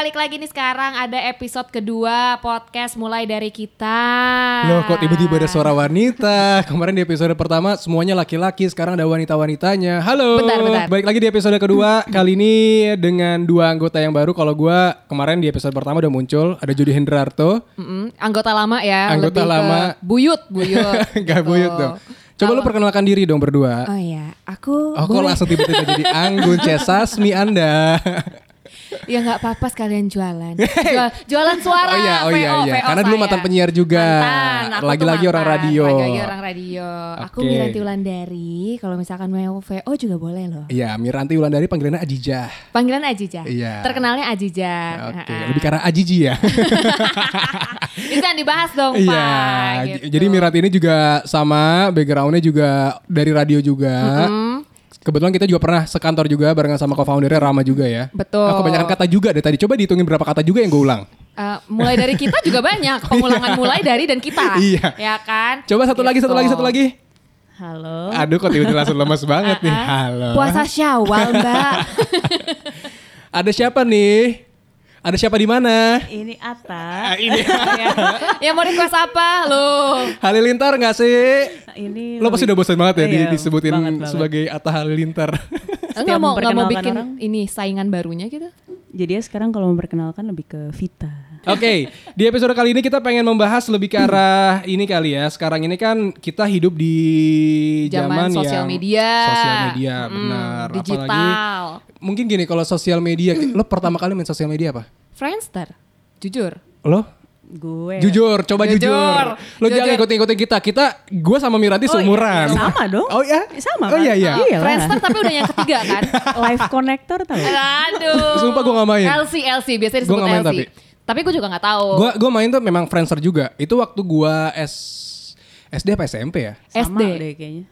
balik lagi nih sekarang ada episode kedua podcast mulai dari kita. Loh kok tiba-tiba ada suara wanita Kemarin di episode pertama semuanya laki-laki Sekarang ada wanita-wanitanya Halo Bentar, bentar. Baik lagi di episode kedua Kali ini dengan dua anggota yang baru Kalau gua kemarin di episode pertama udah muncul Ada Jody Hendrarto Mm-mm, anggota lama ya. Anggota lebih ke lama. Buyut, buyut. Gak gitu. buyut dong Coba lu perkenalkan diri dong berdua Oh iya, aku Oh kok boleh. langsung tiba-tiba jadi Anggun Cesasmi Anda Ya nggak apa-apa sekalian jualan. Jual- jualan suara. Oh iya, oh iya, VO, iya. Karena dulu mantan penyiar juga. Lagi-lagi orang radio. Lagi-lagi orang radio. Aku Oke. Miranti Wulandari. Kalau misalkan mau VO juga boleh loh. Iya Miranti Wulandari panggilannya Ajijah Panggilan Ajija. Iya. Terkenalnya Ajija. Oke Ha-ha. lebih karena Ajiji ya Itu yang dibahas dong, Iya, Pak. gitu. jadi Mirat ini juga sama backgroundnya juga dari radio juga. Hmm, Kebetulan kita juga pernah sekantor juga barengan sama co-foundernya Rama juga ya. Betul. Oh, kebanyakan kata juga deh tadi. Coba dihitungin berapa kata juga yang gue ulang. eh, mulai dari kita juga banyak. Pengulangan mulai dari dan kita. Iya. Ya kan? Coba satu lagi, satu Gitu. lagi, satu lagi. Halo. Aduh, kok tiba-tiba langsung lemes banget nih. Halo. Puasa Syawal, Mbak. Ada siapa nih? Ada siapa di mana? Ini Ata. Ah, ini. ya. ya mau request apa lu? Halilintar nggak sih? Ini Lo pasti udah bosan banget ya Iya, disebutin banget, banget. sebagai Atta Halilintar. Enggak mau enggak mau bikin orang. ini saingan barunya gitu. Jadi ya sekarang kalau memperkenalkan lebih ke Vita. Oke, di episode kali ini kita pengen membahas lebih ke arah ini kali ya. Sekarang ini kan kita hidup di Zaman zaman, sosial yang media. Sosial media, Mm, benar. Apalagi digital. mungkin gini kalau sosial media, lo pertama kali main sosial media apa? Friendster. Jujur. Lo? Gue. Jujur, coba Jujur. jujur. Lo Jujur. jangan ikutin-ikutin kita. Kita, gue sama Miranti Oh, iya, seumuran. Sama dong. Oh ya? Sama Oh kan? iya iya. Iya lah. Friendster tapi udah yang ketiga kan? Live connector tau. Aduh. Sumpah gua nggak main. LC, LC. Biasanya Gua disebut main LC. tapi. Tapi gue juga gak tahu. Gue gue main tuh memang Friendster juga. Itu waktu gue S SD apa SMP ya? Sama SD. deh kayaknya.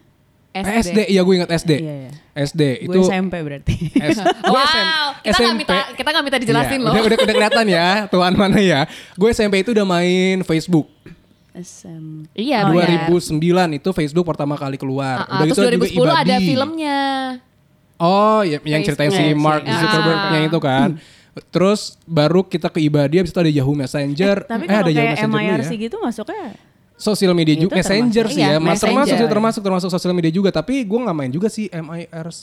Eh, SD, iya gue ingat SD. Iya, iya. SD Gue itu SMP berarti. S, gua SM Wow, kita nggak minta kita nggak minta dijelasin Iya, loh. Udah, udah, udah kelihatan ya, tuan mana ya. Gue SMP itu udah main Facebook. SM. Iya, Oh, benar. 2009 itu Facebook pertama kali keluar. Ah, ah, terus juga 2010 ada Ibadi. filmnya. Oh, ya, yang ceritain si. Mark Ah. Zuckerberg-nya itu kan. Terus baru kita ke Ibadi, habis itu ada Yahoo Messenger. Tapi eh, kalau ada Yahoo Messenger MIRC ya. gitu masuknya Sosial media Itu juga, Messenger termasuk. sih Iya, ya. Mas, termasuk sih, termasuk termasuk sosial media juga. Tapi gue nggak main juga sih MIRC.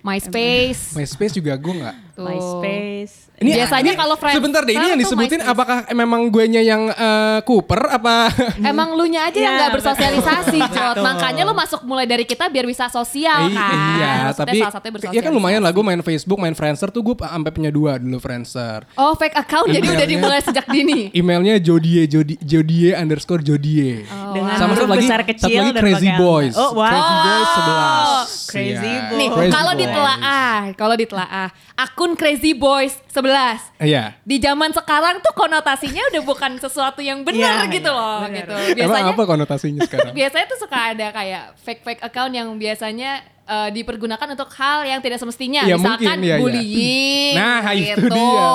MySpace. MySpace juga gue nggak. Tuh. MySpace. Biasanya kalau Friendster sebentar deh ini yang disebutin MySpace. apakah memang gue nya yang eh, Cooper apa Emang lu nya aja yang Iya, gak bersosialisasi. Betul. Makanya lu masuk mulai dari kita biar bisa sosial I- kan. Iya, Maksudnya tapi salah satunya bersosialisasi. ya kan lumayan lah gue main Facebook, main Friendster tuh gue sampai punya dua dulu Friendster. Oh, fake account jadi udah dimulai sejak dini. Emailnya Jodie Jodie Jodie underscore Jodie. Oh, Dengan Sama satu lagi, besar satu kecil lagi dan Crazy. Boys. Oh, wow. Crazy Boys 11. Crazy Iya. Boys. Nih, kalau ditelaah, kalau ditelaah, akun Crazy Boys 11 Iya. di zaman sekarang tuh konotasinya udah bukan sesuatu yang benar Iya, gitu loh benar. gitu. Emang Biasanya apa konotasinya sekarang? biasanya tuh suka ada kayak fake fake account yang biasanya eh, dipergunakan untuk hal yang tidak semestinya, Iya, misalkan mungkin, iya. bullying, Nah, itu gitu. dia.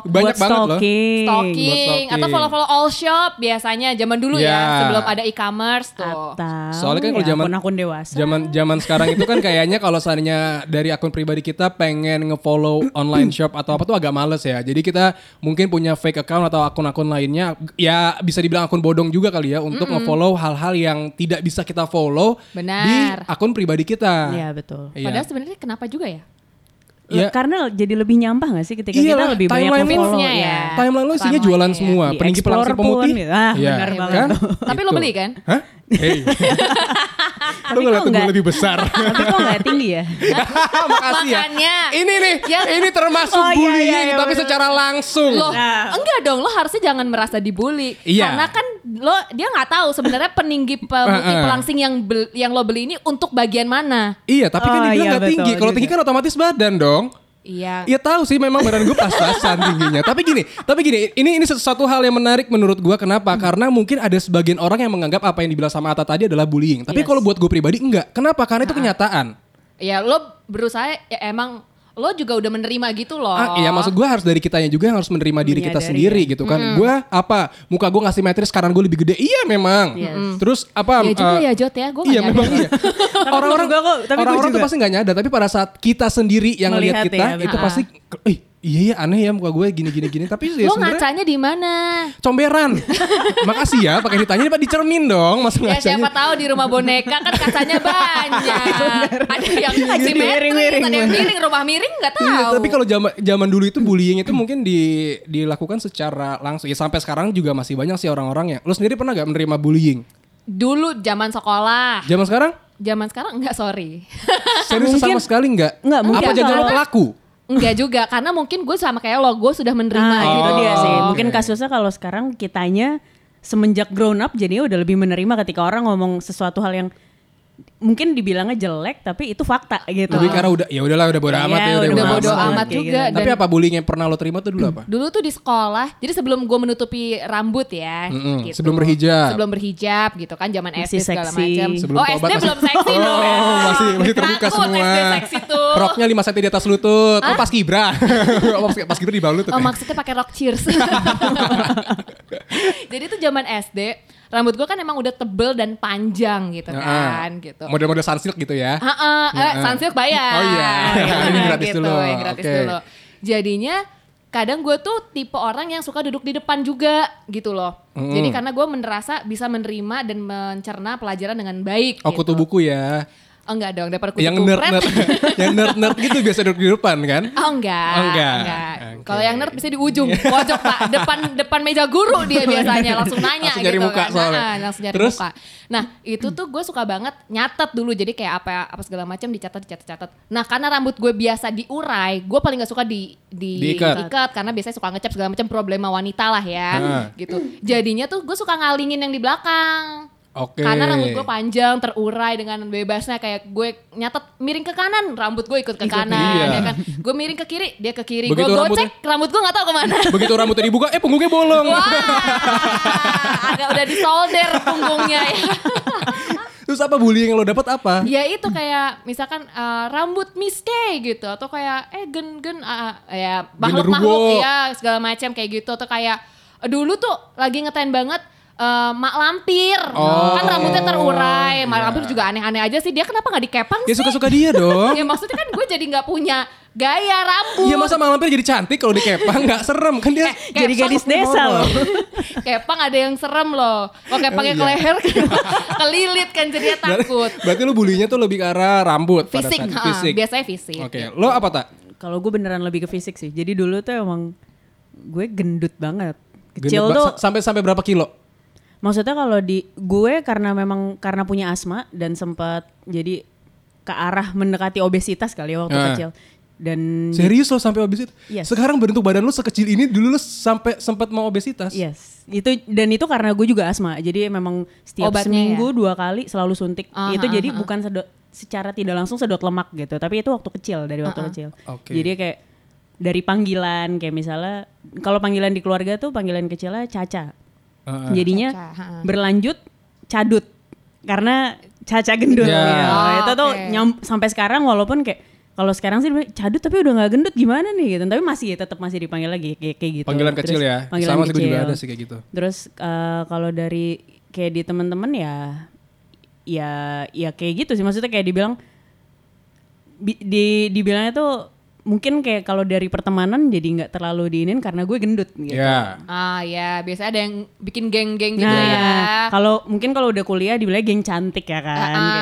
Banyak Buat banget loh. stalking. Stalking Buat atau follow-follow all shop biasanya zaman dulu ya Iya. sebelum ada e-commerce tuh. Atau Soalnya kan kalau ya, zaman- akun-akun dewasa. Zaman zaman sekarang itu kan kayaknya kalau seandainya dari akun pribadi kita pengen ngefollow online shop atau apa tuh agak males ya. Jadi kita mungkin punya fake account atau akun-akun lainnya ya bisa dibilang akun bodong juga kali ya untuk ngefollow hal-hal yang tidak bisa kita follow Benar. di akun pribadi kita. Iya betul. Iya. Padahal sebenarnya kenapa juga ya? Iya. Karena jadi lebih nyampah gak sih ketika Iyalah, kita lebih banyak timeline follow feeds-nya ya. Timeline lo isinya jualan ya. semua, Di peninggi pun, pemutih. gitu. Ah, Iya, benar banget kan? Tapi lo Itu. beli kan? Hah? Hey. lo kok ngeliat gue lebih besar. Tapi kok gak tinggi ya? Makasih ya. Makanya. Ini nih, Ya. ini termasuk Oh, iya, bullying iya, iya, tapi bener. secara langsung. Loh, Nah. enggak dong, lo harusnya jangan merasa dibully. Iya. Karena kan lo dia nggak tahu sebenarnya peninggi pemutih Eh, eh. pelangsing yang bel- yang lo beli ini untuk bagian mana. Iya, tapi kan Oh, dia bilang iya, nggak tinggi. Kalau juga. tinggi kan otomatis badan dong. Iya. Iya tahu sih memang badan gue pas-pasan tingginya. Tapi gini, tapi gini, ini ini sesuatu hal yang menarik menurut gue. Kenapa? Karena mungkin ada sebagian orang yang menganggap apa yang dibilang sama Ata tadi adalah bullying. Tapi Yes. kalau buat gue pribadi enggak. Kenapa? Karena itu kenyataan. Ya lo berusaha ya emang lo juga udah menerima gitu loh. Ah, iya maksud gue harus dari kitanya juga yang harus menerima diri kita sendiri ya. gitu kan. Gue apa? Muka gue ngasih matris sekarang gue lebih gede. Iya memang. Yes. Terus apa? Iya juga eh, ya Jot ya, gue Iya memang iya. Orang-orang kok, orang-orang tuh pasti nggak nyadar. Tapi pada saat kita sendiri yang Melihat lihat kita ya, itu betul. pasti, ih iya iya aneh ya muka gue gini gini gini tapi ya Lo sebenarnya ngacanya di mana? comberan. Makasih ya pakai ditanya Pak dicermin dong Mas Ya ngacanya. siapa tahu di rumah boneka kan kacanya banyak. ada yang simetris, miring-miring. ada yang miring, rumah miring nggak tahu. Iya, tapi kalau zaman zaman dulu itu bullying itu mungkin di dilakukan secara langsung. Ya sampai sekarang juga masih banyak sih orang-orang ya. Lu sendiri pernah gak menerima bullying? dulu zaman sekolah, Zaman sekarang? zaman sekarang enggak sorry. Serius sama sekali enggak? Enggak, mungkin Apa jangan lo pelaku? Enggak juga karena mungkin gue sama kayak lo, gue sudah menerima Nah, gitu. itu dia sih. Oh, Mungkin oke. kasusnya kalau sekarang kitanya semenjak grown up jadinya udah lebih menerima ketika orang ngomong sesuatu hal yang mungkin dibilangnya jelek tapi itu fakta gitu. Lebih karena udah ya udahlah udah bodo Iya, amat ya udah Udah bodo bodo amat amat kayak juga. gitu. Tapi apa bullying yang pernah lo terima tuh dulu apa? Dulu tuh di sekolah, jadi sebelum gue menutupi rambut ya, Mm-mm, gitu. sebelum berhijab. sebelum berhijab gitu kan, zaman SD segala macam. Sebelum Oh SD masih- belum seksi Oh, loh. masih masih terbuka Takut semua. SD seksi tuh. Roknya 5 cm di atas lutut. Oh, pas kibra. oh, pas, pas kibra di bawah lutut. Oh ya? maksudnya pakai rock cheers. Jadi itu zaman SD, rambut gue kan emang udah tebel dan panjang gitu Heeh. kan, gitu. Model-model sunsilk gitu ya. Heeh, eh, Heeh. sunsilk bayar. Oh iya. Ini gratis gitu, dulu. yang gratis Oke. dulu. Jadinya kadang gue tuh tipe orang yang suka duduk di depan juga gitu loh. Mm-mm. Jadi karena gue merasa bisa menerima dan mencerna pelajaran dengan baik. Oh, gitu. kutu buku ya. Oh enggak dong, daripada kutu yang nerd nerd yang nerd nerd gitu biasa duduk di depan kan Oh enggak, Oh, enggak. Oke. Kalau yang nerd bisa di ujung, pojok pak, depan depan meja guru dia biasanya langsung nanya Langsung nyari gitu muka kan. soalnya. Nah, langsung nyari Terus? muka. Nah itu tuh gue suka banget nyatet dulu, jadi kayak apa apa segala macam dicatat dicatat catat. Nah karena rambut gue biasa diurai, gue paling gak suka di di Diikat. diikat, karena biasanya suka ngecap segala macam problema wanita lah ya, Ah. gitu. Jadinya tuh gue suka ngalingin yang di belakang. Oke Karena rambut gue panjang, terurai dengan bebasnya kayak gue nyatet miring ke kanan, rambut gue ikut ke kanan, iya. ya kan. Gue miring ke kiri, dia ke kiri. Gue gocek, rambut gue nggak tahu ke mana. begitu rambutnya dibuka eh punggungnya bolong Wah, agak udah disolder punggungnya ya. terus apa bullying yang lo dapat apa ya itu kayak misalkan eh, rambut Miss K gitu atau kayak eh gen gen ah, ya makhluk makhluk ya segala macam kayak gitu atau kayak dulu tuh lagi ngetrend banget eh, mak lampir. Oh. kan rambutnya terurai. Mak Iya. lampir juga aneh-aneh aja sih. Dia kenapa nggak dikepang ya sih? suka suka dia dong. Ya maksudnya kan gue jadi nggak punya gaya rambut. Iya masa malam jadi cantik kalau dikepang? Nggak serem kan dia Jadi Kepang gadis desa loh. kepang ada yang serem loh. Kalau kepangnya ke Oh, iya. leher kelilit kan jadinya takut. berarti lo bullyingnya tuh lebih ke arah rambut pada fisik, saat ha, fisik. Biasanya fisik. Oke lo apa tak Kalau gue beneran lebih ke fisik sih. Jadi dulu tuh emang gue gendut banget. Kecil Gendut tuh sa- sampai sampai berapa kilo maksudnya kalau di gue karena memang karena punya asma dan sempat jadi ke arah mendekati obesitas kali ya waktu Ah. kecil. Dan serius lo sampai obesitas Yes. sekarang bentuk badan lo sekecil ini dulu lo sampai sempat mau obesitas Yes, itu dan itu karena gue juga asma. Jadi memang setiap Obatnya seminggu ya? dua kali selalu suntik. Aha, itu jadi aha. bukan sedot secara tidak langsung sedot lemak gitu, tapi itu waktu kecil dari waktu kecil. Oke. Jadi kayak dari panggilan kayak misalnya kalau panggilan di keluarga tuh panggilan kecilnya Caca. Heeh. Jadinya Caca, berlanjut Cadut karena Caca gendut. Ya. gitu. Oh, itu tuh oke. nyam- sampai sekarang walaupun kayak kalau sekarang sih cadut tapi udah nggak gendut gimana nih gitu tapi masih tetap masih dipanggil lagi kayak, kayak gitu panggilan Terus kecil ya panggilan sama sih gue juga kecil. ada sih kayak gitu Terus eh, kalau dari kayak di teman-teman ya ya ya kayak gitu sih maksudnya kayak dibilang bi- di dibilangnya tuh mungkin kayak kalau dari pertemanan jadi nggak terlalu diinin karena gue gendut gitu. ya Ah ya, biasanya ada yang bikin geng-geng gitu Nah, ya. kalau mungkin kalau udah kuliah dibilang geng cantik ya kan. Ah, kayak gitu.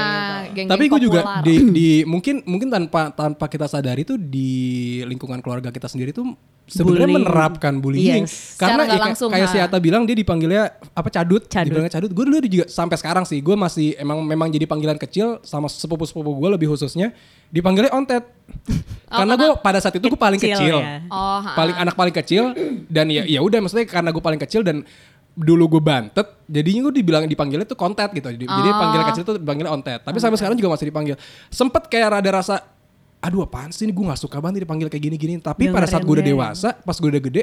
geng-geng Tapi gue juga di, di mungkin mungkin tanpa tanpa kita sadari tuh di lingkungan keluarga kita sendiri tuh sebenarnya Bullying. menerapkan bullying. Yes. Karena Secara nggak ya, kayak- langsung, kayak si ha. Ata bilang dia dipanggilnya apa cadut, Cadut. dibilangnya cadut. Gue dulu juga sampai sekarang sih gue masih emang memang jadi panggilan kecil sama sepupu-sepupu gue lebih khususnya dipanggilnya ontet. karena gue pada saat itu gue paling Kecil kecil. ya. Oh, ha. paling anak paling kecil dan ya ya udah maksudnya karena gue paling kecil dan dulu gue bantet jadinya gue dibilang dipanggilnya tuh kontet gitu. Jadi, jadi Oh. panggilan kecil tuh dipanggilnya ontet. Tapi sampai sekarang juga masih dipanggil. Sempet kayak rada rasa aduh apaan sih ini? Gue gak suka banget dipanggil kayak gini-gini. Tapi pada saat gue udah dewasa pas gue udah gede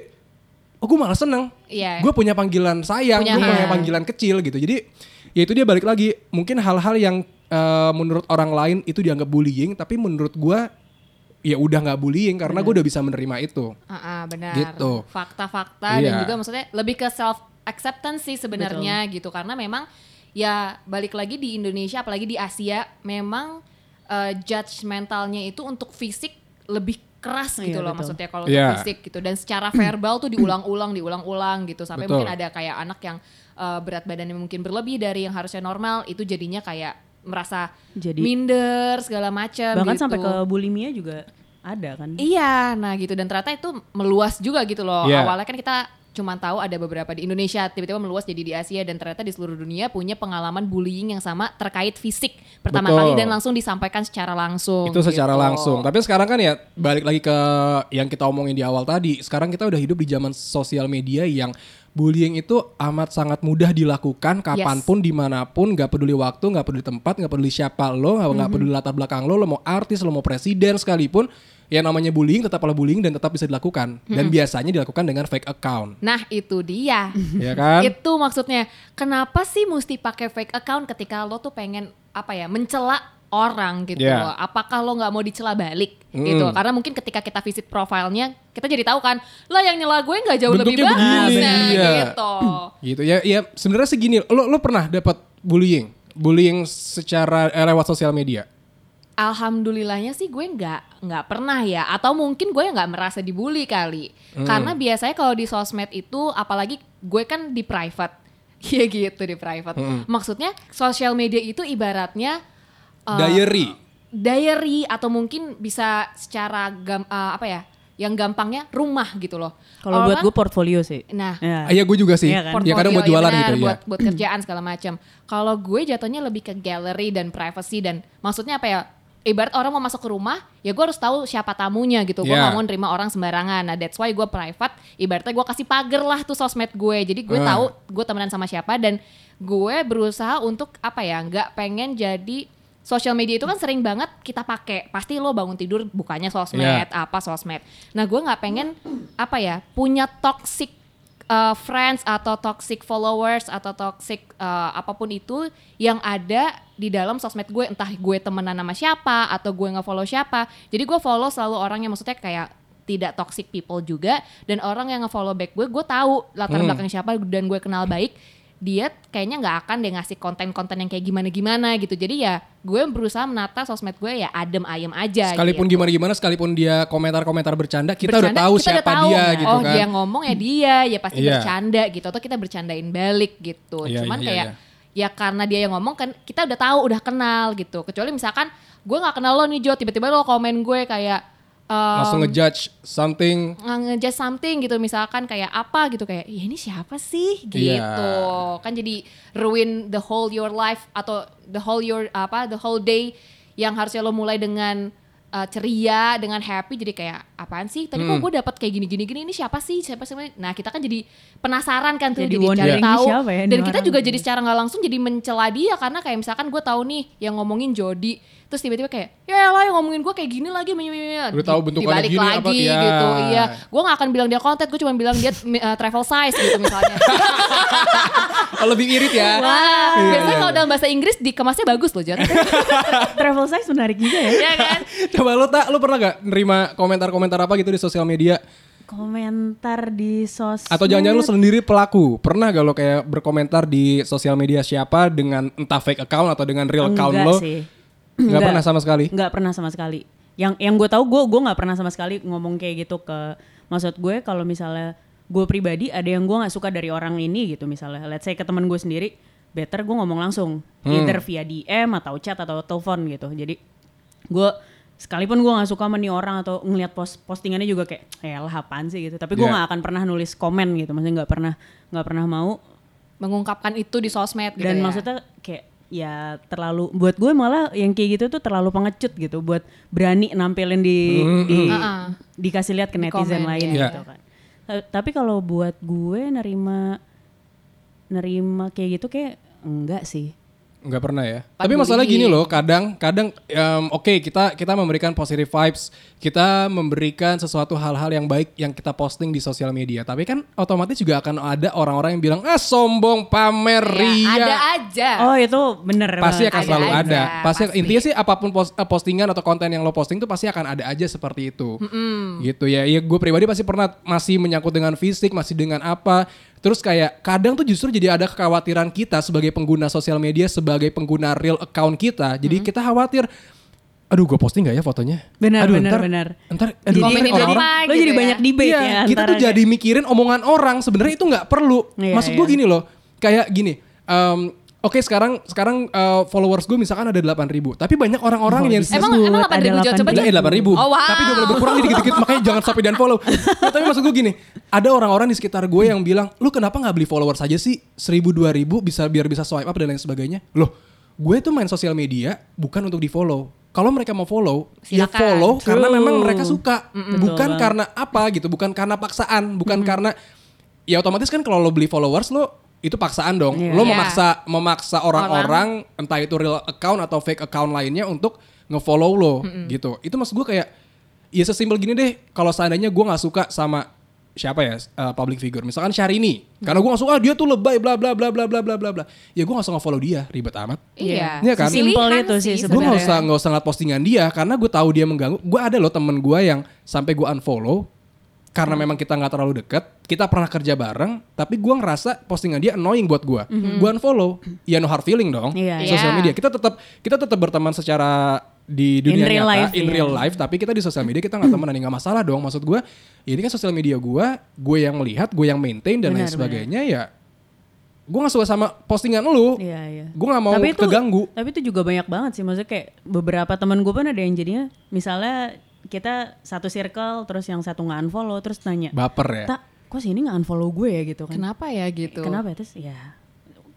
oh gue malah seneng. Iya. gue punya panggilan sayang Punya- gue punya panggilan kecil gitu. Jadi ya itu dia balik lagi. Mungkin hal-hal yang eh, menurut orang lain itu dianggap bullying tapi menurut gue ya udah nggak bullying karena gue udah bisa menerima itu Ah, ah, benar. Gitu. Fakta-fakta dan Iya. juga maksudnya lebih ke self acceptance sih sebenarnya gitu karena memang ya balik lagi di Indonesia apalagi di Asia memang eh, judgmentalnya itu untuk fisik lebih keras Iya, gitu loh betul. maksudnya kalau Iya. untuk fisik gitu dan secara verbal tuh diulang-ulang diulang-ulang gitu sampai Betul. mungkin ada kayak anak yang eh, berat badannya mungkin berlebih dari yang harusnya normal itu jadinya kayak merasa Jadi- minder segala macam Bahkan gitu. sampai ke bulimia juga ada kan. Iya, nah gitu dan ternyata itu meluas juga gitu loh. Iya. Awalnya kan kita cuma tahu ada beberapa di Indonesia, tiba-tiba meluas jadi di Asia dan ternyata di seluruh dunia punya pengalaman bullying yang sama terkait fisik pertama Betul. kali dan langsung disampaikan secara langsung. Itu secara gitu. langsung. Tapi sekarang kan ya balik lagi ke yang kita omongin di awal tadi. Sekarang kita udah hidup di zaman sosial media yang bullying itu amat sangat mudah dilakukan kapan pun, di mana pun, nggak peduli waktu, nggak peduli tempat, nggak peduli siapa lo, nggak nggak peduli latar belakang lo, lo mau artis, lo mau presiden sekalipun, ya namanya bullying tetaplah bullying dan tetap bisa dilakukan. Dan biasanya dilakukan dengan fake account, Nah, itu dia. ya kan? Itu maksudnya. Kenapa sih mesti pakai fake account ketika lo tuh pengen apa ya, mencela orang gitu Yeah. Apakah lo nggak mau dicela balik Mm. gitu? Karena mungkin ketika kita visit profilnya, kita jadi tahu kan, lah yang nyela gue nggak jauh lebih Bentuknya bagus begini, nah, iya. gitu. gitu ya ya sebenarnya segini lo lo pernah dapat bullying bullying secara eh, lewat sosial media Alhamdulillahnya sih gue nggak nggak pernah ya atau mungkin gue nggak merasa dibully kali Hmm. karena biasanya kalau di sosmed itu apalagi gue kan di private ya gitu di private Hmm. maksudnya sosial media itu ibaratnya uh, diary diary atau mungkin bisa secara gam, uh, apa ya yang gampangnya rumah gitu loh Kalau buat gue portfolio sih. nah Ya. Ah, iya gue juga sih Iya kan? ya kadang buat portfolio, jualan iya gitu benar, ya buat buat kerjaan segala macam. Kalau gue jatuhnya lebih ke gallery dan privacy dan maksudnya apa ya? Ibarat orang mau masuk ke rumah, ya gue harus tahu siapa tamunya gitu. Gue Yeah. gak mau nerima orang sembarangan. Nah that's why gue private. Ibaratnya gue kasih pagar lah tuh sosmed gue. Jadi gue Ah. tahu gue temenan sama siapa dan gue berusaha untuk apa ya? Nggak pengen jadi Social media itu kan sering banget kita pakai. Pasti lo bangun tidur bukanya sosmed, Yeah. apa sosmed. Nah, gue nggak pengen apa ya punya toxic uh, friends atau toxic followers atau toxic uh, apa pun itu yang ada di dalam sosmed gue entah gue temenan sama siapa atau gue nge-follow siapa. Jadi gue follow selalu orang yang maksudnya kayak tidak toxic people juga dan orang yang nge-follow back gue gue tahu latar Hmm. belakang siapa dan gue kenal baik dia kayaknya nggak akan deh ngasih konten-konten yang kayak gimana-gimana gitu. Jadi ya gue berusaha menata sosmed gue ya adem ayem aja. sekalipun gitu. gimana gimana sekalipun dia komentar-komentar bercanda kita udah Bercanda, tahu kita siapa udah tahu. dia gitu oh, kan dia ngomong ya dia, ya pasti Iya. bercanda gitu atau kita bercandain balik gitu. Iya, Cuman iya, kayak iya. ya karena dia yang ngomong kan kita udah tahu, udah kenal gitu. Kecuali misalkan gue nggak kenal lo nih Jo, tiba-tiba lo komen gue kayak um, langsung ngejudge something. Ngejudge something gitu misalkan kayak apa gitu kayak ya ini siapa sih? Gitu. Iya. kan jadi ruin the whole your life atau the whole your apa the whole day yang harusnya lo mulai dengan uh, ceria dengan happy. Jadi kayak apaan sih? Tadi Hmm. kok gue dapat kayak gini gini gini ini siapa sih? Siapa sih? Nah kita kan jadi penasaran kan tuh Jadi jadi, cari ini tahu. siapa ya? Ini dan kita orang juga gitu. jadi secara nggak langsung jadi mencela dia karena kayak misalkan gue tahu nih yang ngomongin Jody terus tiba-tiba kayak ya lah yang ngomongin gue kayak gini lagi Udah tahu bentukannya dibalik gini apa, lagi ya. gitu iya. Gue gak akan bilang dia konten gue cuma bilang dia uh, travel size gitu misalnya. Oh, lebih irit ya? Wah, Iya, biasanya iya, kalau dalam bahasa Inggris dikemasnya bagus loh Jod Travel size menarik juga ya. Iya kan? Coba lo tak lo pernah gak nerima komentar-komentar apa gitu di sosial media Komentar di sosmed. atau jangan-jangan lo sendiri pelaku pernah gak lo kayak berkomentar di sosial media siapa dengan entah fake account atau dengan real account Enggak lo sih. Enggak. pernah sama sekali nggak pernah sama sekali yang yang gue tahu gue gue nggak pernah sama sekali ngomong kayak gitu ke maksud gue kalau misalnya gue pribadi ada yang gue nggak suka dari orang ini gitu misalnya let's say ke teman gue sendiri better gue ngomong langsung Hmm. either via DM atau chat atau telepon gitu jadi gue sekalipun gue nggak suka sama nih orang atau ngelihat post postingannya juga kayak eh lah apaan sih gitu tapi gue Yeah. nggak akan pernah nulis komen gitu maksudnya nggak pernah nggak pernah mau mengungkapkan itu di sosmed gitu dan ya. maksudnya kayak ya terlalu buat gue malah yang kayak gitu tuh terlalu pengecut gitu buat berani nampilin di, di Heeh. dikasih lihat ke Di netizen komen, lain iya. gitu kan. Ta- Tapi kalau buat gue nerima nerima kayak gitu kayak enggak sih. Nggak pernah ya. Tapi masalah gini loh, kadang kadang em, oke kita kita memberikan positive vibes, kita memberikan sesuatu hal-hal yang baik yang kita posting di sosial media. Tapi kan otomatis juga akan ada orang-orang yang bilang ah sombong, pamer, Ya, ria. ada aja Oh itu bener Pasti banget. akan Ada selalu aja, ada. Pasti, pasti. intinya sih apa pun pos- eh, postingan atau konten yang lo posting tuh pasti akan ada aja seperti itu. Gitu ya. Ya gue pribadi pasti pernah masih menyangkut dengan fisik, masih dengan apa. Terus kayak kadang tuh justru jadi ada kekhawatiran kita sebagai pengguna sosial media, sebagai pengguna real account kita. Jadi kita khawatir aduh gue posting gak ya fotonya? Benar, aduh, benar, ntar, benar. Ntar, aduh, ntar orang-orang apa Lo gitu jadi ya. banyak debate Iya, ya. kita tuh jadi mikirin omongan orang. Sebenarnya itu nggak perlu. Iya, Maksud gue iya. gini loh, kayak gini. em, Oke sekarang sekarang eh, followers gue misalkan ada 8 ribu, tapi banyak orang-orang Oh, yang. Emang emang ada 8 ribu coba coba. Eh 8 ribu, Oh wow. tapi udah mulai berkurang dikit-dikit makanya jangan sampai dan follow. Nah, tapi maksud gue gini, ada orang-orang di sekitar gue yang bilang, lu kenapa nggak beli followers aja sih, seribu dua ribu bisa biar bisa swipe up dan lain sebagainya. Loh, gue tuh main sosial media bukan untuk di follow. Kalau mereka mau follow, ya Silakan. follow karena True. memang mereka suka, Betul bukan banget. karena apa gitu, bukan karena paksaan, bukan karena ya otomatis kan kalau lo beli followers lo itu paksaan dong. Iya. Lo Iya. memaksa memaksa orang-orang entah itu real account atau fake account lainnya untuk ngefollow lo gitu. Itu maksud gue kayak ya sesimpel gini deh. Kalau seandainya gue nggak suka sama siapa ya uh, public figure, misalkan Syahrini, karena gue nggak suka ah, dia tuh lebay bla bla bla bla bla bla bla bla. Ya gue nggak usah nge-follow dia, ribet amat. Iya. Iya kan? Pilihan itu sih Gue nggak usah nggak usah ngeliat postingan dia karena gue tahu dia mengganggu. Gue ada loh temen gue yang sampai gue unfollow karena memang kita nggak terlalu deket. Kita pernah kerja bareng, tapi gue ngerasa postingan dia annoying buat gue. Gue unfollow. Ya no hard feeling dong. Iya, iya. Sosial media kita tetap kita tetap berteman secara di dunia In real nyata, life, in iya. real life, tapi kita di sosial media kita nggak temenan, ya nggak masalah dong. Maksud gue, ya ini kan sosial media gue, gue yang melihat, gue yang maintain dan lain Benar, sebagainya ya. Gue nggak suka sama postingan lu. Iya, iya. Gue nggak mau Tapi itu- keganggu. Tapi itu juga banyak banget sih. Maksudnya kayak beberapa teman gue pun ada yang jadinya misalnya kita satu circle terus yang satu nggak unfollow terus nanya, Baper ya. tak kok sih ini nggak unfollow gue ya gitu kan? Kenapa ya gitu? Kenapa ya? terus ya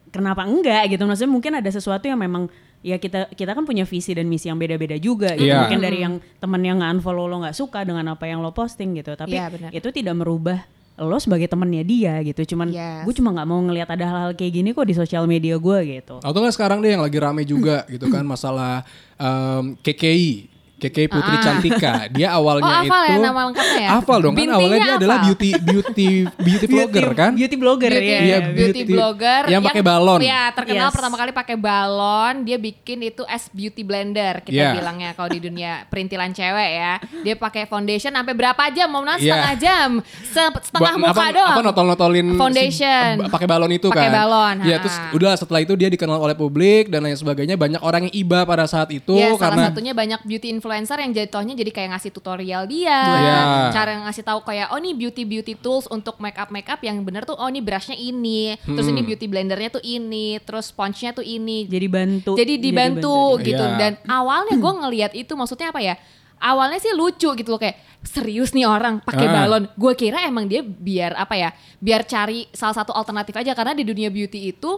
kenapa enggak gitu maksudnya mungkin ada sesuatu yang memang ya kita kita kan punya visi dan misi yang beda-beda juga gitu Iya. mungkin dari yang teman yang nggak unfollow lo nggak suka dengan apa yang lo posting gitu tapi Iya, benar. itu tidak merubah lo sebagai temannya dia gitu cuman Yes. gue cuma nggak mau ngelihat ada hal-hal kayak gini kok di sosial media gue gitu Atau nggak sekarang deh yang lagi rame juga gitu kan masalah um, KKI. KKI Putri Cantika. Dia awalnya Oh, hafal itu ya nama lengkapnya ya? Hafal dong kan Bintinya awalnya dia adalah hafal. beauty beauty beauty vlogger kan? beauty blogger beauty, ya Iya, beauty, beauty- blogger yang pakai balon. Ya, terkenal Yes. pertama kali pakai balon. Dia bikin itu as beauty blender kita Iya. bilangnya kalau di dunia perintilan cewek ya. Dia pakai foundation sampai berapa jam? Mau nasi Iya. setengah jam. Se- setengah Ba- muka apa, doang. Apa notol-notolin si- Foundation. b- pakai balon itu Pakai kan. balon, Ya ha. terus udah setelah itu dia dikenal oleh publik dan lain sebagainya. Banyak orang yang iba pada saat itu Ya, salah karena satunya banyak beauty influencer yang jatuhnya jadi kayak ngasih tutorial dia, Iya. cara ngasih tahu kayak oh nih beauty beauty tools untuk make up make up yang bener tuh oh nih brushnya ini, terus Hmm. ini beauty blendernya tuh ini, terus sponge-nya tuh ini, jadi bantu jadi dibantu dia. gitu Iya. dan awalnya gue ngelihat itu maksudnya apa ya awalnya sih lucu gitu loh kayak serius nih orang pakai Ah. balon gue kira emang dia biar apa ya biar cari salah satu alternatif aja karena di dunia beauty itu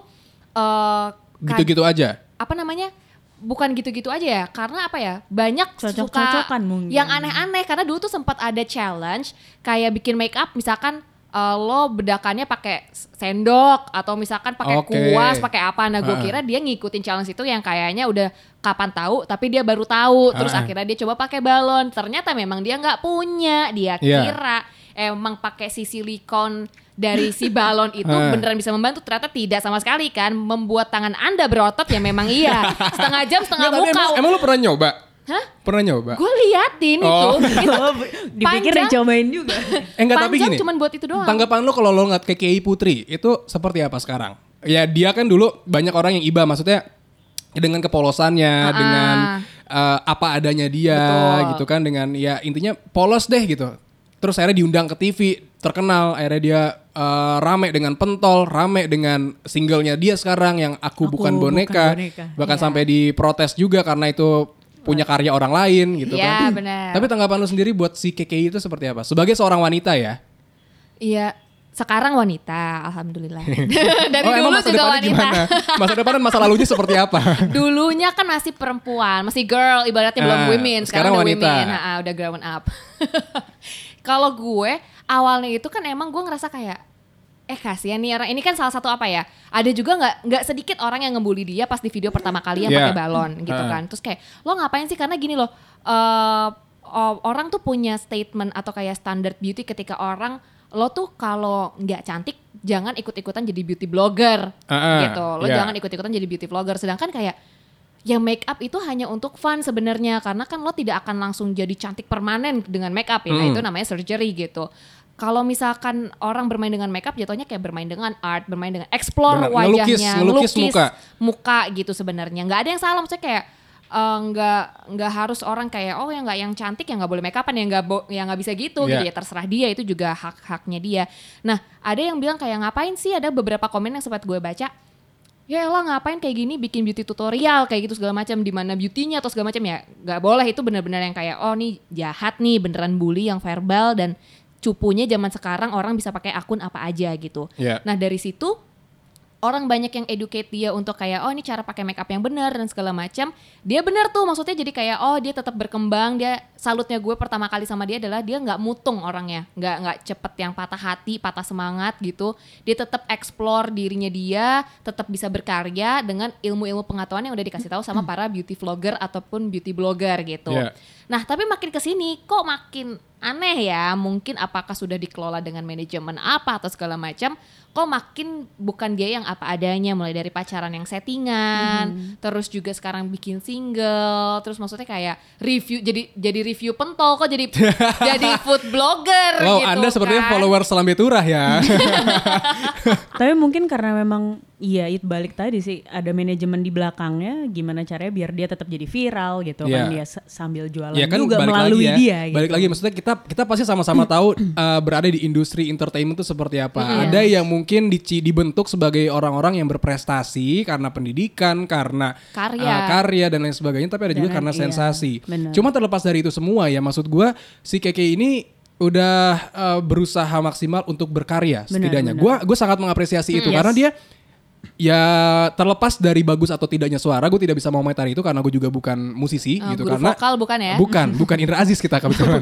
eh kad- gitu-gitu aja. Bukan gitu-gitu aja ya karena apa ya banyak Cocok-cocokan suka mungkin. yang aneh-aneh karena dulu tuh sempat ada challenge kayak bikin make up misalkan eh, lo bedakannya pakai sendok atau misalkan pakai Oke. kuas pakai apa nah gue kira dia ngikutin challenge itu yang kayaknya udah kapan tahu tapi dia baru tahu terus Ah. akhirnya dia coba pakai balon ternyata memang dia nggak punya dia Iya. kira emang pakai si silikon dari si balon itu Ah. beneran bisa membantu ternyata tidak sama sekali kan membuat tangan anda berotot ya memang iya setengah jam setengah muka emang, emang lu pernah nyoba? Hah? Pernah nyoba? gue liatin Oh. itu itu dipikir dicobain juga Eh enggak tapi panjang gini. cuman buat itu doang Tanggapan lu kalau lo ngeliat KKI Putri itu seperti apa sekarang? Ya dia kan dulu banyak orang yang iba maksudnya dengan kepolosannya, Ah. dengan eh, apa adanya dia Betul. gitu kan dengan ya intinya polos deh gitu. Terus akhirnya diundang ke TV, terkenal, akhirnya dia eh, rame dengan pentol, rame dengan singlenya dia sekarang yang aku, Aku bukan Bukan boneka, Boneka. bahkan Iya. sampai diprotes juga karena itu punya karya orang lain gitu Iya, kan. benar. Tapi tanggapan lu sendiri buat si KKI itu seperti apa? Sebagai seorang wanita ya. iya sekarang wanita alhamdulillah dari oh, dulu juga wanita gimana? Masa depan dan masa lalunya seperti apa? dulunya kan masih perempuan masih girl ibaratnya belum Ah, women sekarang, sekarang udah wanita. women Ah, ah, udah grown up kalau gue awalnya itu kan emang gue ngerasa kayak eh kasihan nih orang. Ini kan salah satu apa ya? Ada juga nggak nggak sedikit orang yang ngebully dia pas di video pertama kali yang Yeah. pakai balon gitu kan. Terus kayak lo ngapain sih? Karena gini loh o- orang tuh punya statement atau kayak standar beauty ketika orang lo tuh kalau nggak cantik jangan ikut-ikutan jadi beauty blogger. Ah, ah, gitu. Lo yeah. jangan ikut-ikutan jadi beauty vlogger. Sedangkan kayak yang make up itu hanya untuk fun sebenarnya karena kan lo tidak akan langsung jadi cantik permanen dengan make up ya. Nah, Hmm. itu namanya surgery gitu. Kalau misalkan orang bermain dengan make up jatuhnya kayak bermain dengan art bermain dengan explore Benar, ngelukis- wajahnya ngelukis muka. muka gitu sebenarnya. Nggak ada yang salah maksudnya kayak eh, nggak nggak harus orang kayak oh yang nggak yang cantik yang nggak boleh make upan yang nggak bo- yang nggak bisa gitu Iya. gitu ya. Terserah dia itu juga hak haknya dia. Nah ada yang bilang kayak ngapain sih? Ada beberapa komen yang sempat gue baca ya elah ngapain kayak gini? Bikin beauty tutorial kayak gitu segala macam. Di mana beautynya atau segala macam ya nggak boleh. Itu benar-benar yang kayak oh nih jahat nih beneran bully yang verbal dan cupunya zaman sekarang orang bisa pakai akun apa aja gitu. Iya. nah dari situ orang banyak yang educate dia untuk kayak oh ini cara pakai makeup yang benar dan segala macam dia benar tuh. Maksudnya jadi kayak oh dia tetap berkembang dia salutnya gue pertama kali sama dia adalah dia nggak mutung orangnya nggak nggak cepet yang patah hati patah semangat gitu. Dia tetap explore dirinya dia tetap bisa berkarya dengan ilmu-ilmu pengetahuan yang udah dikasih tahu sama para beauty vlogger ataupun beauty blogger gitu. Iya. Nah, tapi makin ke sini kok makin aneh ya. Mungkin apakah sudah dikelola dengan manajemen apa atau segala macam. Kok makin bukan dia yang apa adanya mulai dari pacaran yang settingan, terus juga sekarang bikin single, terus maksudnya kayak review jadi jadi review pentol kok jadi jadi food blogger Wow, gitu Anda sepertinya kan. follower Selambe Turah ya. Tapi mungkin karena memang iya itu balik tadi sih ada manajemen di belakangnya gimana caranya biar dia tetap jadi viral gitu Iya. kan dia s- sambil jualan ya kan juga balik melalui lagi ya. dia gitu. Balik lagi maksudnya kita kita pasti sama-sama tahu uh, berada di industri entertainment itu seperti apa. Ada yang mungkin dici- dibentuk sebagai orang-orang yang berprestasi karena pendidikan, karena Karya. uh, karya dan lain sebagainya, tapi ada juga Dan- karena iya, sensasi. Cuma terlepas dari itu semua ya, maksud gua si Keke ini udah uh, berusaha maksimal untuk berkarya Benar, setidaknya. benar. Gua gue sangat mengapresiasi itu yes. karena dia ya terlepas dari bagus atau tidaknya suara, gue tidak bisa mengomentari itu karena gue juga bukan musisi Oh, gitu guru karena vokal bukan ya? Bukan, bukan Indra Aziz kita kebetulan.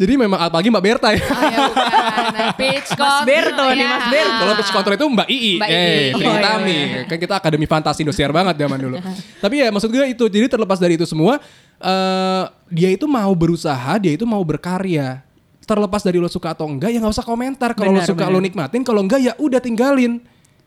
Jadi memang apalagi Mbak Berta ya. Oh ya bukan. Nah, pitch Mas Berto nih, Mas Berto. Kalau pitch control itu Mbak Ii, Mbak eh, Ii. Tri Oh, iya, Utami. Kan kita akademi fantasi Indosiar banget zaman dulu. Tapi ya maksud gue itu, jadi terlepas dari itu semua, eh dia itu mau berusaha, dia itu mau berkarya. Terlepas dari lo suka atau enggak, ya nggak usah komentar. Kalau lo suka benar. lo nikmatin, kalau enggak ya udah tinggalin.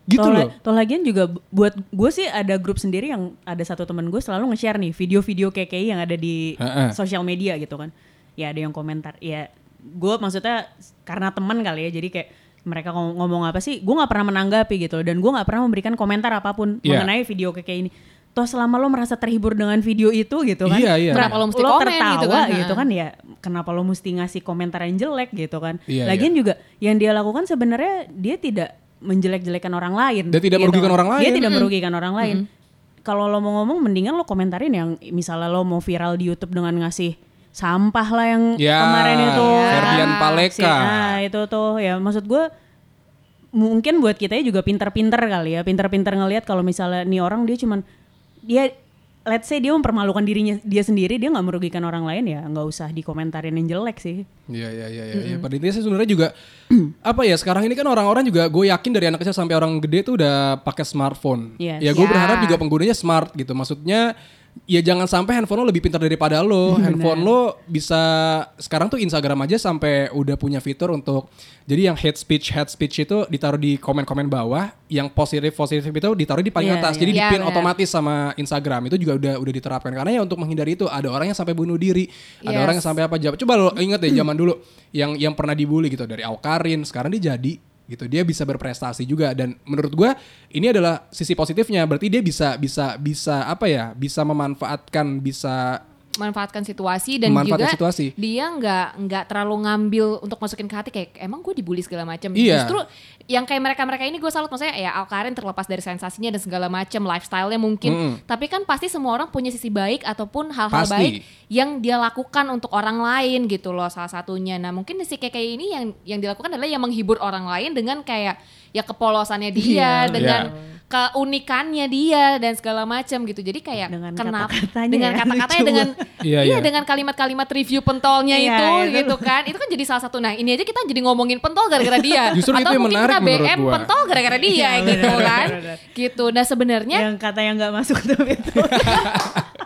Gitu toh, loh. toh lagian juga bu- buat gue sih ada grup sendiri yang ada satu temen gue selalu nge-share nih video-video KKI yang ada di sosial media gitu kan. Ya ada yang komentar. Ya gue maksudnya karena teman kali ya jadi kayak mereka ngom- ngomong apa sih, gue nggak pernah menanggapi gitu dan gue nggak pernah memberikan komentar apa pun Iya. mengenai video KKI ini. Toh selama lo merasa terhibur dengan video itu gitu kan, Iya, iya. Kenapa lo mesti komen tertawa gitu kan? gitu kan ya, kenapa lo mesti ngasih komentar yang jelek gitu kan? Iya, Lagian juga yang dia lakukan sebenarnya dia tidak menjelek-jelekan orang lain. Dan tidak merugikan orang lain. Dia tidak merugikan orang lain. Kalau lo mau ngomong, mendingan lo komentarin yang misalnya lo mau viral di YouTube dengan ngasih sampah lah yang Ya, kemarin itu. Ferdian Si- Paleka. nah, itu tuh ya maksud gue mungkin buat kita juga pinter-pinter kali ya, pinter-pinter ngelihat kalau misalnya nih orang dia cuman dia let's say dia mempermalukan dirinya dia sendiri, dia nggak merugikan orang lain ya, nggak usah dikomentarin yang jelek sih. Iya iya iya iya. Ya, Pada intinya sih sebenarnya juga apa ya sekarang ini kan orang-orang juga gue yakin dari anak kecil sampai orang gede tuh udah pakai smartphone. Yes. Ya gue Ya. berharap juga penggunanya smart gitu. Maksudnya ya jangan sampai handphone lo lebih pintar daripada lo. handphone lo bisa sekarang tuh Instagram aja sampai udah punya fitur untuk jadi yang hate speech hate speech itu ditaruh di komen-komen bawah, yang positif positif itu ditaruh di paling Iya, atas. iya. Jadi Iya, di pin benar. otomatis sama Instagram itu juga udah udah diterapkan karena ya untuk menghindari itu ada orang yang sampai bunuh diri, ada Yes. orang yang sampai apa coba lo inget ya zaman dulu yang yang pernah dibully gitu dari Aukarin sekarang dia jadi gitu. Dia bisa berprestasi juga. Dan menurut gua ini adalah sisi positifnya. Berarti dia bisa bisa bisa apa ya? Bisa memanfaatkan bisa memanfaatkan situasi dan Memanfaatkan juga situasi. dia nggak nggak terlalu ngambil untuk masukin ke hati kayak emang gue dibully segala macam Iya. justru yang kayak mereka mereka ini gue salut maksudnya ya Alkarin terlepas dari sensasinya dan segala macam lifestyle-nya mungkin Mm-mm. tapi kan pasti semua orang punya sisi baik ataupun hal-hal baik yang dia lakukan untuk orang lain gitu loh salah satunya nah mungkin si kayak ini yang yang dilakukan adalah yang menghibur orang lain dengan kayak ya kepolosannya dia Iya, dengan Iya. Keunikannya dia dan segala macam gitu jadi kayak Dengan kenapa kata-katanya dengan ya, kata-katanya dengan Iya, iya iya. dengan kalimat-kalimat review pentolnya Iya, itu itu. gitu kan itu kan jadi salah satu nah ini aja kita jadi ngomongin pentol gara-gara dia Justru atau itu yang mungkin menarik kita menurut BM gua. pentol gara-gara dia Iya, gitu kan gitu nah sebenarnya Yang kata yang nggak masuk tuh itu.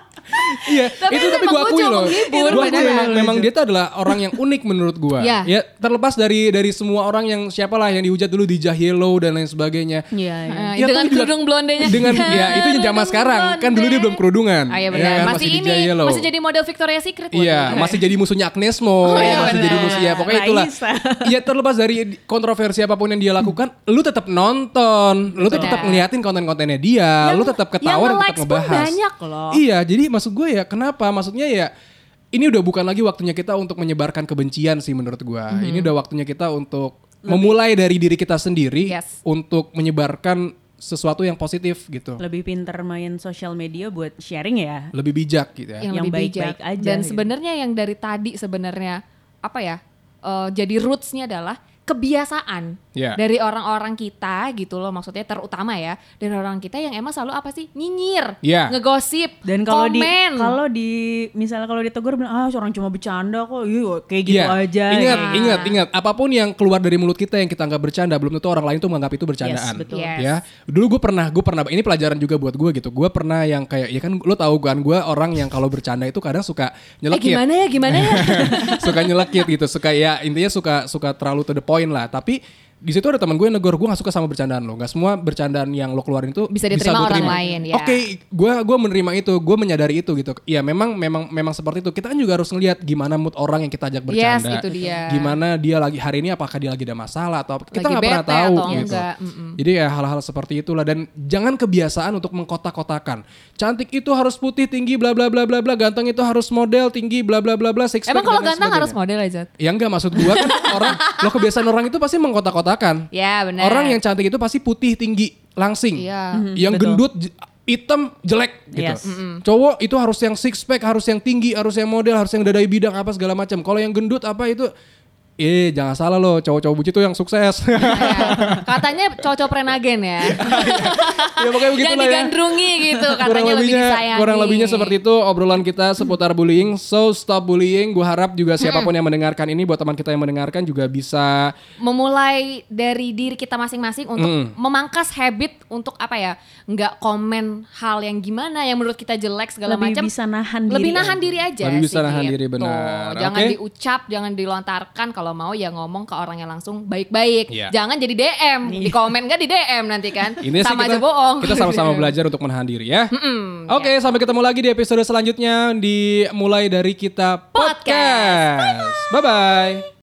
Iya, Tapi itu tapi gue akui loh. menghibur, Gua akui memang, memang dia tuh adalah orang yang unik menurut gue. Iya. Ya terlepas dari dari semua orang yang siapalah yang dihujat dulu di Yellow dan lain sebagainya. Iya, iya. Eh, Ya, dengan kerudung blondenya. Dengan ya itu yang zaman sekarang kan dulu dia belum kerudungan. Ah, iya ya benar. kan, masih, di ini, masih jadi model Victoria's Secret. waktu Iya, itu. masih jadi musuhnya Agnes Mo, iya, masih benar. jadi musuh ya pokoknya itulah. Iya terlepas dari kontroversi apa pun yang dia lakukan, lu tetap nonton, lu tetap ngeliatin konten-kontennya dia, lu tetap ketawa dan tetap ngebahas. banyak loh. Iya, jadi maksud gue ya kenapa? Maksudnya ya ini udah bukan lagi waktunya kita untuk menyebarkan kebencian sih menurut gue. Mhm. Ini udah waktunya kita untuk memulai dari diri kita sendiri Yes. untuk menyebarkan sesuatu yang positif gitu. Lebih pinter main sosial media buat sharing ya. Lebih bijak gitu ya. yang, Yang lebih baik-baik bijak. aja Dan gitu. sebenarnya yang dari tadi sebenarnya apa ya? eh, jadi rootsnya adalah kebiasaan Iya. dari orang-orang kita gitu loh maksudnya terutama ya dari orang kita yang emang selalu apa sih nyinyir Iya. ngegosip Dan kalau di kalau di misalnya kalau ditegur bilang ah orang cuma bercanda kok, iya kayak gitu Iya. aja. Ingat, kayak ingat, ingat. Apa pun yang keluar dari mulut kita yang kita anggap bercanda, belum tentu orang lain tuh menganggap itu bercandaan. Yes, betul. Yes. Ya, dulu gue pernah, gue pernah. Ini pelajaran juga buat gue gitu. Gue pernah yang kayak, ya kan, lo tahu kan, gue orang yang kalau bercanda itu kadang suka eh nyelekit. gimana ya gimana ya suka nyelekit gitu, suka ya intinya suka suka terlalu to the point lah. Tapi di situ ada teman gue yang negor gue gak suka sama bercandaan lo. Gak semua bercandaan yang lo keluarin itu Bisa diterima gua orang terima. lain, ya. Oke, gue gua menerima itu, gue menyadari itu gitu. Ya memang memang memang seperti itu. Kita kan juga harus ngelihat gimana mood orang yang kita ajak Yes, bercanda. itu dia. Gimana dia lagi hari ini apakah dia lagi ada masalah atau apa. kita nggak pernah tahu atau gitu. enggak. Jadi ya hal-hal seperti itulah dan jangan kebiasaan untuk mengkotak-kotakan. Cantik itu harus putih tinggi bla bla bla bla bla, ganteng itu harus model tinggi bla bla bla bla, six emang kalau ganteng harus model aja Ya enggak maksud gua kan orang lo kebiasaan orang itu pasti mengkotak-kotakan. Ya benar Orang yang cantik itu pasti putih, tinggi, langsing. Iya. Yang betul. gendut, hitam, jelek gitu. Yes. Cowok itu harus yang six pack, harus yang tinggi, harus yang model, harus yang dadai bidang apa segala macam. Kalau yang gendut apa itu Eh jangan salah loh cowok-cowok buci itu yang sukses. Ya. katanya cowok prenagen ya ya pokoknya begitu yang lah ya. digandrungi gitu kurang katanya lebih lebihnya disayangi kurang lebihnya seperti itu obrolan kita seputar bullying. So stop bullying. Gue harap juga siapa pun yang mendengarkan ini buat teman kita yang mendengarkan juga bisa memulai dari diri kita masing-masing untuk Mm. memangkas habit untuk apa ya nggak komen hal yang gimana yang menurut kita jelek segala Lebih macam bisa nahan lebih diri nahan aja. diri aja Lebih bisa sih, nahan gitu. diri, benar. jangan Oke. diucap jangan dilontarkan kalau mau ya ngomong ke orang yang langsung baik-baik Iya. jangan jadi DM di komen nggak di DM nanti kan ini sama kita, aja bohong kita sama-sama belajar untuk menahan diri ya. Oke, sampai ketemu lagi di episode selanjutnya di mulai dari kita Podcast. podcast. Bye bye.